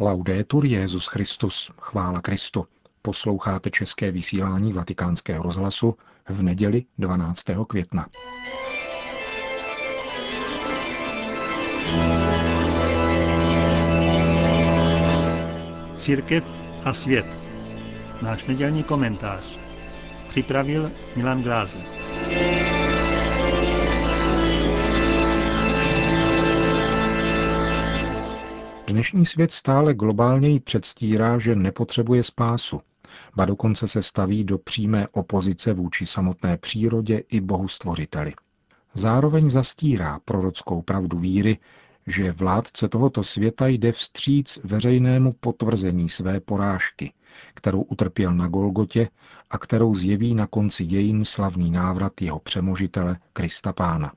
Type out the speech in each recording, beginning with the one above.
Laudetur Jezus Christus, chvála Kristu. Posloucháte české vysílání Vatikánského rozhlasu v neděli 12. května. Církev a svět. Náš nedělní komentář. Připravil Milan Glázer. Dnešní svět stále globálněji předstírá, že nepotřebuje spásu, ba dokonce se staví do přímé opozice vůči samotné přírodě i bohu stvořiteli. Zároveň zastírá prorockou pravdu víry, že vládce tohoto světa jde vstříc veřejnému potvrzení své porážky, kterou utrpěl na Golgotě a kterou zjeví na konci dějin slavný návrat jeho přemožitele Krista Pána.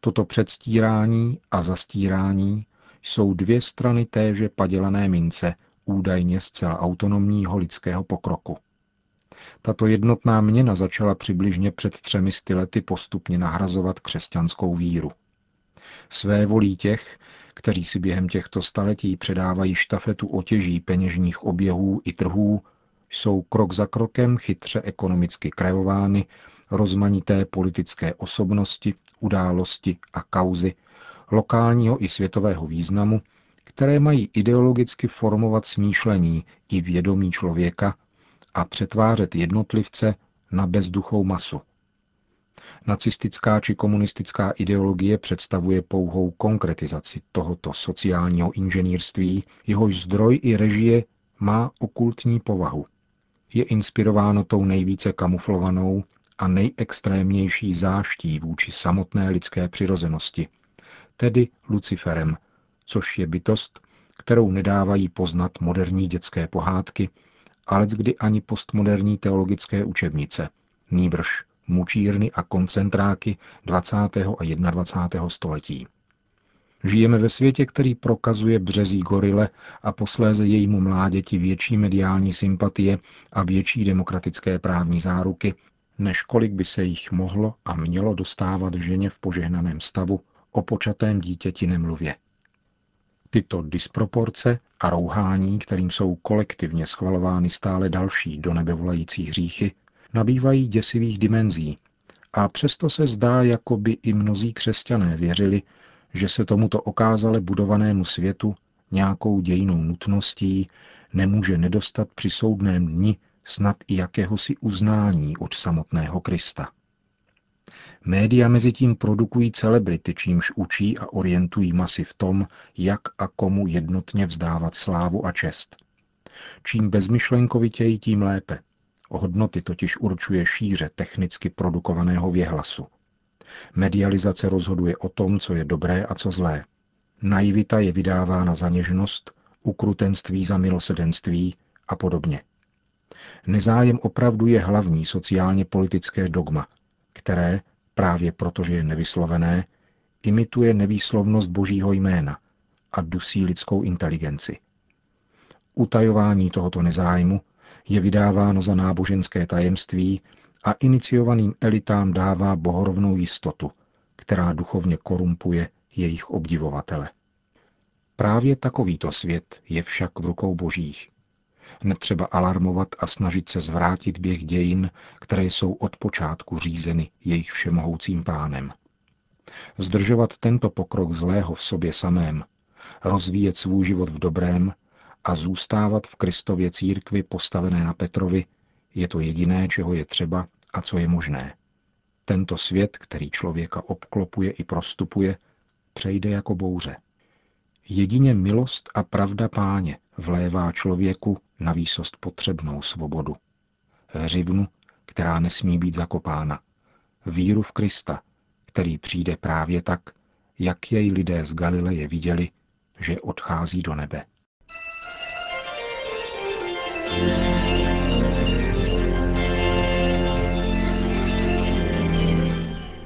Toto předstírání a zastírání jsou dvě strany téže padělané mince, údajně zcela autonomního lidského pokroku. Tato jednotná měna začala přibližně před třemi lety postupně nahrazovat křesťanskou víru. Své volí těch, kteří si během těchto staletí předávají štafetu otěží peněžních oběhů i trhů, jsou krok za krokem chytře ekonomicky kreovány rozmanité politické osobnosti, události a kauzy lokálního i světového významu, které mají ideologicky formovat smýšlení i vědomí člověka a přetvářet jednotlivce na bezduchou masu. Nacistická či komunistická ideologie představuje pouhou konkretizaci tohoto sociálního inženýrství, jehož zdroj i režie má okultní povahu. Je inspirováno tou nejvíce kamuflovanou a nejextrémnější záští vůči samotné lidské přirozenosti, tedy Luciferem, což je bytost, kterou nedávají poznat moderní dětské pohádky, ale kdy ani postmoderní teologické učebnice, nýbrž mučírny a koncentráky 20. a 21. století. Žijeme ve světě, který prokazuje březí gorile a posléze jejímu mláděti větší mediální sympatie a větší demokratické právní záruky, než kolik by se jich mohlo a mělo dostávat ženě v požehnaném stavu o počatém dítěti nemluvě. Tyto disproporce a rouhání, kterým jsou kolektivně schvalovány stále další do nebe volající hříchy, nabývají děsivých dimenzí a přesto se zdá, jako by i mnozí křesťané věřili, že se tomuto okázale budovanému světu nějakou dějinou nutností nemůže nedostat při soudném dni snad i jakéhosi uznání od samotného Krista. Média mezi tím produkují celebrity, čímž učí a orientují masy v tom, jak a komu jednotně vzdávat slávu a čest. Čím bezmyšlenkovitěji, tím lépe. Hodnoty totiž určuje šíře technicky produkovaného věhlasu. Medializace rozhoduje o tom, co je dobré a co zlé. Naivita je vydávána za něžnost, ukrutenství za milosedenství a podobně. Nezájem opravdu je hlavní sociálně politické dogma, které, právě protože je nevyslovené, imituje nevýslovnost božího jména a dusí lidskou inteligenci. Utajování tohoto nezájmu je vydáváno za náboženské tajemství a iniciovaným elitám dává bohorovnou jistotu, která duchovně korumpuje jejich obdivovatele. Právě takovýto svět je však v rukou božích. Netřeba alarmovat a snažit se zvrátit běh dějin, které jsou od počátku řízeny jejich všemohoucím pánem. Zdržovat tento pokrok zlého v sobě samém, rozvíjet svůj život v dobrém a zůstávat v Kristově církvi postavené na Petrovi, je to jediné, čeho je třeba a co je možné. Tento svět, který člověka obklopuje i prostupuje, přejde jako bouře. Jedině milost a pravda páně vlévá člověku na výsost potřebnou svobodu. Hřivnu, která nesmí být zakopána. Víru v Krista, který přijde právě tak, jak jej lidé z Galileje viděli, že odchází do nebe.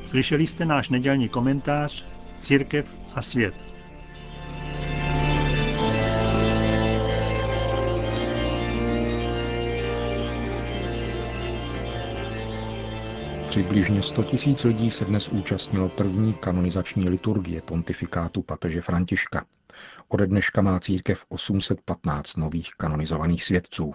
Slyšeli jste náš nedělní komentář Církev a svět. Přibližně 100 000 lidí se dnes účastnilo první kanonizační liturgie pontifikátu papeže Františka. Ode dneška má církev 815 nových kanonizovaných svědců.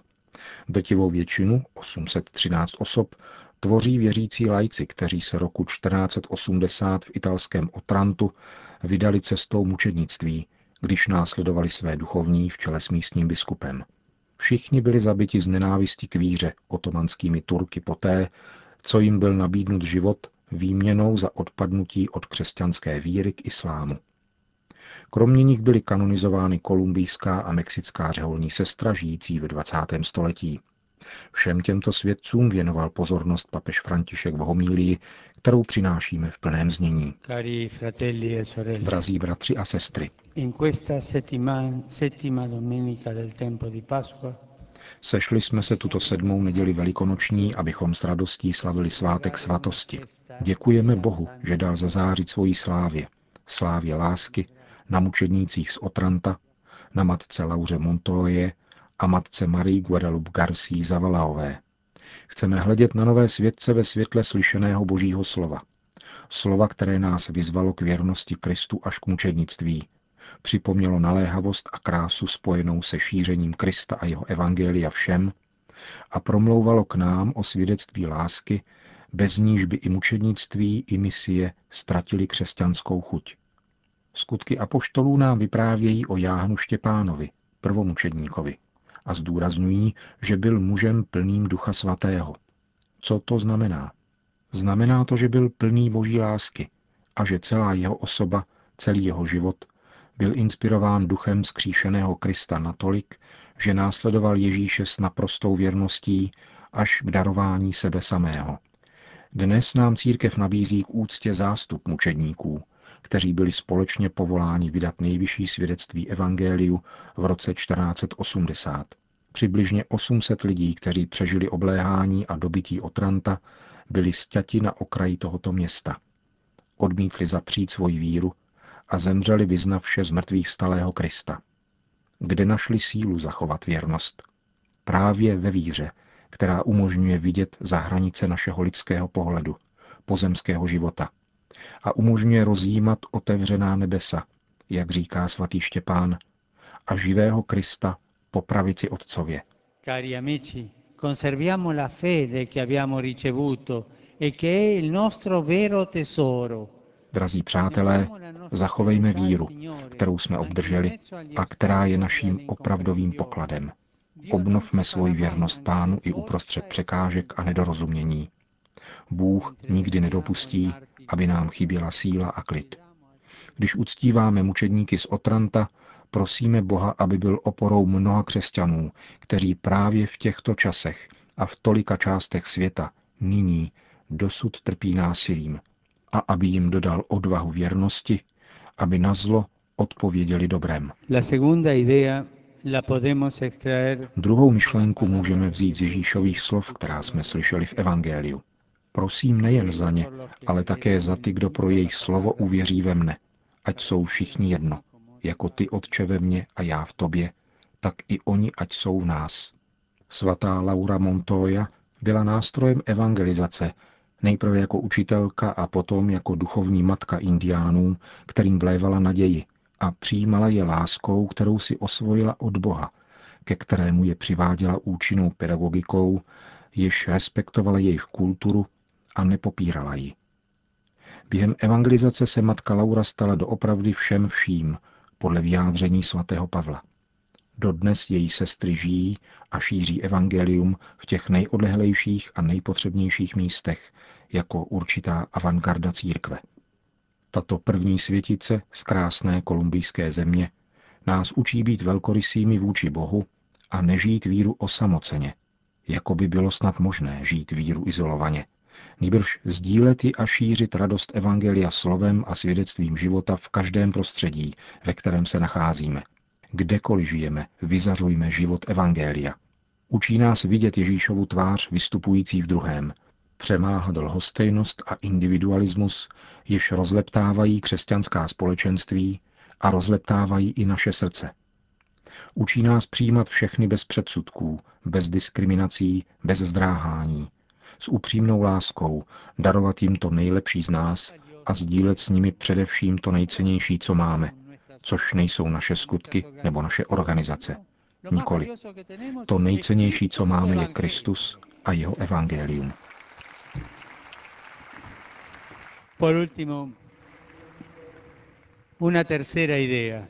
Drtivou většinu, 813 osob, tvoří věřící lajci, kteří se roku 1480 v italském Otrantu vydali cestou mučednictví, když následovali své duchovní v čele s místním biskupem. Všichni byli zabiti z nenávisti k víře otomanskými Turky poté, co jim byl nabídnut život výměnou za odpadnutí od křesťanské víry k islámu. Kromě nich byly kanonizovány kolumbijská a mexická řeholní sestra žijící ve 20. století. Všem těmto svědcům věnoval pozornost papež František v homílii, kterou přinášíme v plném znění. E Drazí bratři a sestry, Sešli jsme se tuto sedmou neděli velikonoční, abychom s radostí slavili svátek svatosti. Děkujeme Bohu, že dal zazářit svojí slávě, slávě lásky, na mučednících z Otranta, na matce Lauře Montoye a matce Marie Guadalupe Garcí Zavalaové. Chceme hledět na nové světce ve světle slyšeného božího slova. Slova, které nás vyzvalo k věrnosti Kristu až k mučednictví. Připomnělo naléhavost a krásu spojenou se šířením Krista a jeho evangelia všem a promlouvalo k nám o svědectví lásky, bez níž by i mučednictví, i misie ztratili křesťanskou chuť. Skutky apoštolů nám vyprávějí o Jáhnu Štěpánovi, prvomučedníkovi, a zdůrazňují, že byl mužem plným ducha svatého. Co to znamená? Znamená to, že byl plný boží lásky a že celá jeho osoba, celý jeho život byl inspirován duchem skříšeného Krista natolik, že následoval Ježíše s naprostou věrností až k darování sebe samého. Dnes nám církev nabízí k úctě zástup mučedníků, kteří byli společně povoláni vydat nejvyšší svědectví evangeliu v roce 1480. Přibližně 800 lidí, kteří přežili obléhání a dobytí Otranta, byli stěti na okraji tohoto města. Odmítli zapřít svoji víru a zemřeli vyznavše z mrtvých stalého Krista. Kde našli sílu zachovat věrnost? Právě ve víře, která umožňuje vidět za hranice našeho lidského pohledu, pozemského života – a umožňuje rozjímat otevřená nebesa, jak říká svatý Štěpán, a živého Krista po pravici Otcově. Cari amici, conserviamo la fede che abbiamo ricevuto e che è il nostro vero tesoro. Drazí přátelé, zachovejme víru, kterou jsme obdrželi a která je naším opravdovým pokladem. Obnovme svoji věrnost pánu i uprostřed překážek a nedorozumění. Bůh nikdy nedopustí, aby nám chyběla síla a klid. Když uctíváme mučedníky z Otranta, prosíme Boha, aby byl oporou mnoha křesťanů, kteří právě v těchto časech a v tolika částech světa nyní dosud trpí násilím a aby jim dodal odvahu věrnosti, aby na zlo odpověděli dobrem. Druhou myšlenku můžeme vzít z Ježíšových slov, která jsme slyšeli v Evangeliu. Prosím nejen za ně, ale také za ty, kdo pro jejich slovo uvěří ve mne. Ať jsou všichni jedno, jako ty, Otče, ve mně a já v tobě, tak i oni, ať jsou v nás. Svatá Laura Montoya byla nástrojem evangelizace, nejprve jako učitelka a potom jako duchovní matka indiánů, kterým vlévala naději a přijímala je láskou, kterou si osvojila od Boha, ke kterému je přiváděla účinnou pedagogikou, jež respektovala jejich kulturu a nepopírala ji. Během evangelizace se matka Laura stala doopravdy všem vším, podle vyjádření svatého Pavla. Dodnes její sestry žijí a šíří evangelium v těch nejodlehlejších a nejpotřebnějších místech, jako určitá avantgarda církve. Tato první světice z krásné kolumbijské země nás učí být velkorysými vůči Bohu a nežít víru osamoceně, jako by bylo snad možné žít víru izolovaně – nýbrž sdílet ji a šířit radost Evangelia slovem a svědectvím života v každém prostředí, ve kterém se nacházíme. Kdekoliv žijeme, vyzařujme život Evangelia. Učí nás vidět Ježíšovu tvář vystupující v druhém, přemáhat lhostejnost a individualismus, jež rozleptávají křesťanská společenství a rozleptávají i naše srdce. Učí nás přijímat všechny bez předsudků, bez diskriminací, bez zdráhání, s upřímnou láskou, darovat jim to nejlepší z nás a sdílet s nimi především to nejcennější, co máme, což nejsou naše skutky nebo naše organizace. Nikoli. To nejcennější, co máme, je Kristus a jeho evangelium. Por último, una tercera idea.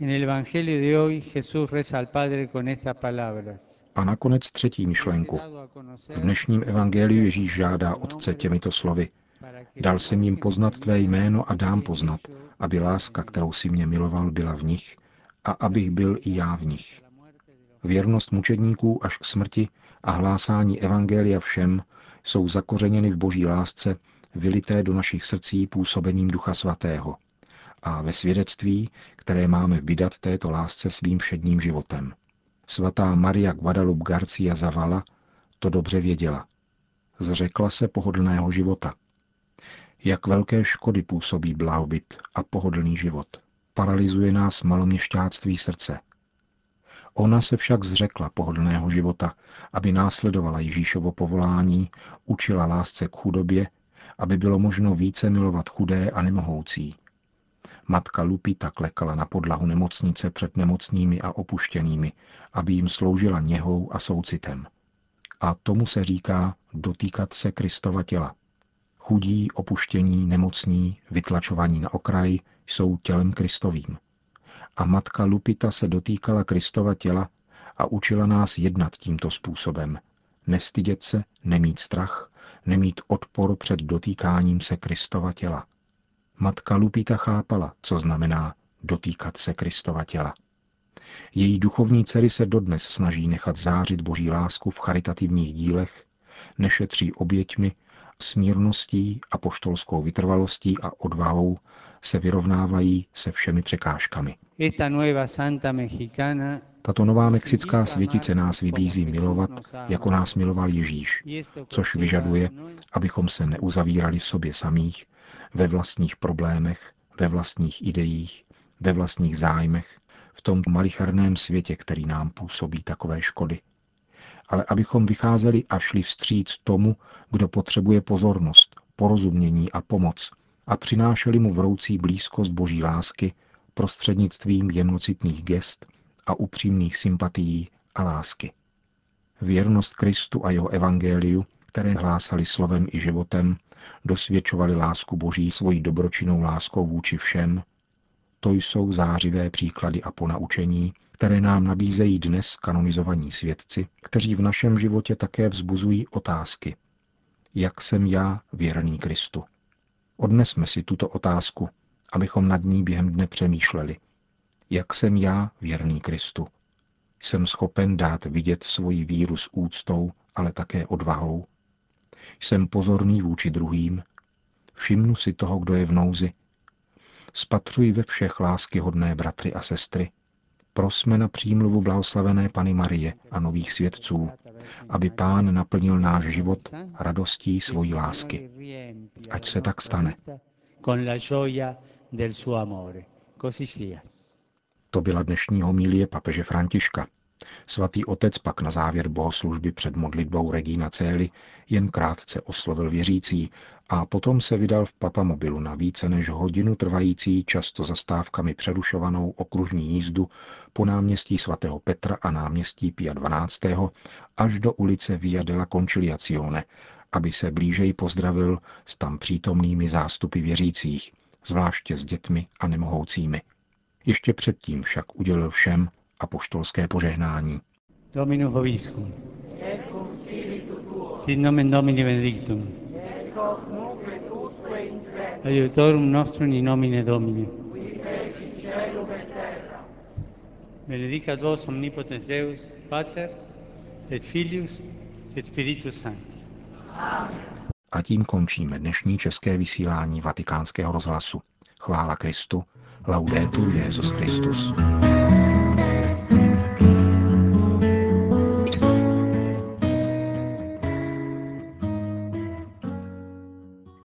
En el Evangelio de hoy Jesús reza al Padre con estas palabras. A nakonec třetí myšlenku. V dnešním evangeliu Ježíš žádá Otce těmito slovy. Dal jsem jim poznat tvé jméno a dám poznat, aby láska, kterou si mě miloval, byla v nich a abych byl i já v nich. Věrnost mučedníků až k smrti a hlásání evangelia všem jsou zakořeněny v boží lásce, vylité do našich srdcí působením Ducha Svatého a ve svědectví, které máme vydat této lásce svým všedním životem. Svatá Maria Guadalupe Garcia Zavala to dobře věděla. Zřekla se pohodlného života. Jak velké škody působí blahobyt a pohodlný život. Paralyzuje nás maloměšťáctví srdce. Ona se však zřekla pohodlného života, aby následovala Ježíšovo povolání, učila lásce k chudobě, aby bylo možno více milovat chudé a nemohoucí. Matka Lupita klekala na podlahu nemocnice před nemocnými a opuštěnými, aby jim sloužila něhou a soucitem. A tomu se říká dotýkat se Kristova těla. Chudí, opuštění, nemocní, vytlačovaní na okraj jsou tělem Kristovým. A matka Lupita se dotýkala Kristova těla a učila nás jednat tímto způsobem. Nestydět se, nemít strach, nemít odpor před dotýkáním se Kristova těla. Matka Lupita chápala, co znamená dotýkat se Kristova těla. Její duchovní dcery se dodnes snaží nechat zářit boží lásku v charitativních dílech, nešetří oběťmi, smírností a poštolskou vytrvalostí a odvahou se vyrovnávají se všemi překážkami. Tato nová mexická světice nás vybízí milovat, jako nás miloval Ježíš, což vyžaduje, abychom se neuzavírali v sobě samých, ve vlastních problémech, ve vlastních ideích, ve vlastních zájmech, v tom malicharném světě, který nám působí takové škody. Ale abychom vycházeli a šli vstříc tomu, kdo potřebuje pozornost, porozumění a pomoc a přinášeli mu vroucí blízkost boží lásky prostřednictvím jemnocitných gest a upřímných sympatií a lásky. Věrnost Kristu a jeho evangeliu, které hlásali slovem i životem, dosvědčovali lásku Boží svojí dobročinnou láskou vůči všem, to jsou zářivé příklady a ponaučení, které nám nabízejí dnes kanonizovaní svědci, kteří v našem životě také vzbuzují otázky. Jak jsem já věrný Kristu? Odnesme si tuto otázku, abychom nad ní během dne přemýšleli. Jak jsem já věrný Kristu? Jsem schopen dát vidět svoji víru s úctou, ale také odvahou? Jsem pozorný vůči druhým? Všimnu si toho, kdo je v nouzi? Spatřuji ve všech lásky hodné bratry a sestry? Prosme na přímluvu blahoslavené Pany Marie a nových svědců, aby Pán naplnil náš život radostí svojí lásky. Ať se tak stane. To byla dnešní homilie papeže Františka. Svatý otec pak na závěr bohoslužby před modlitbou Regina Cély jen krátce oslovil věřící a potom se vydal v papamobilu na více než hodinu trvající často zastávkami přerušovanou okružní jízdu po náměstí svatého Petra a náměstí Pia 12. až do ulice Via della Conciliazione, aby se blížej pozdravil s tam přítomnými zástupy věřících, zvláště s dětmi a nemohoucími. Ještě předtím však udělil všem apoštolské požehnání. Dominus vobiscum. Sit nomen Domini benedictum. Aiutorum nostrum in nomine Domini. Benedicat vos omnipotens Deus, Pater, et Filius, et Spiritus Sanctus. A tím končíme dnešní české vysílání vatikánského rozhlasu. Chvála Kristu, laudetur Jezus Christus.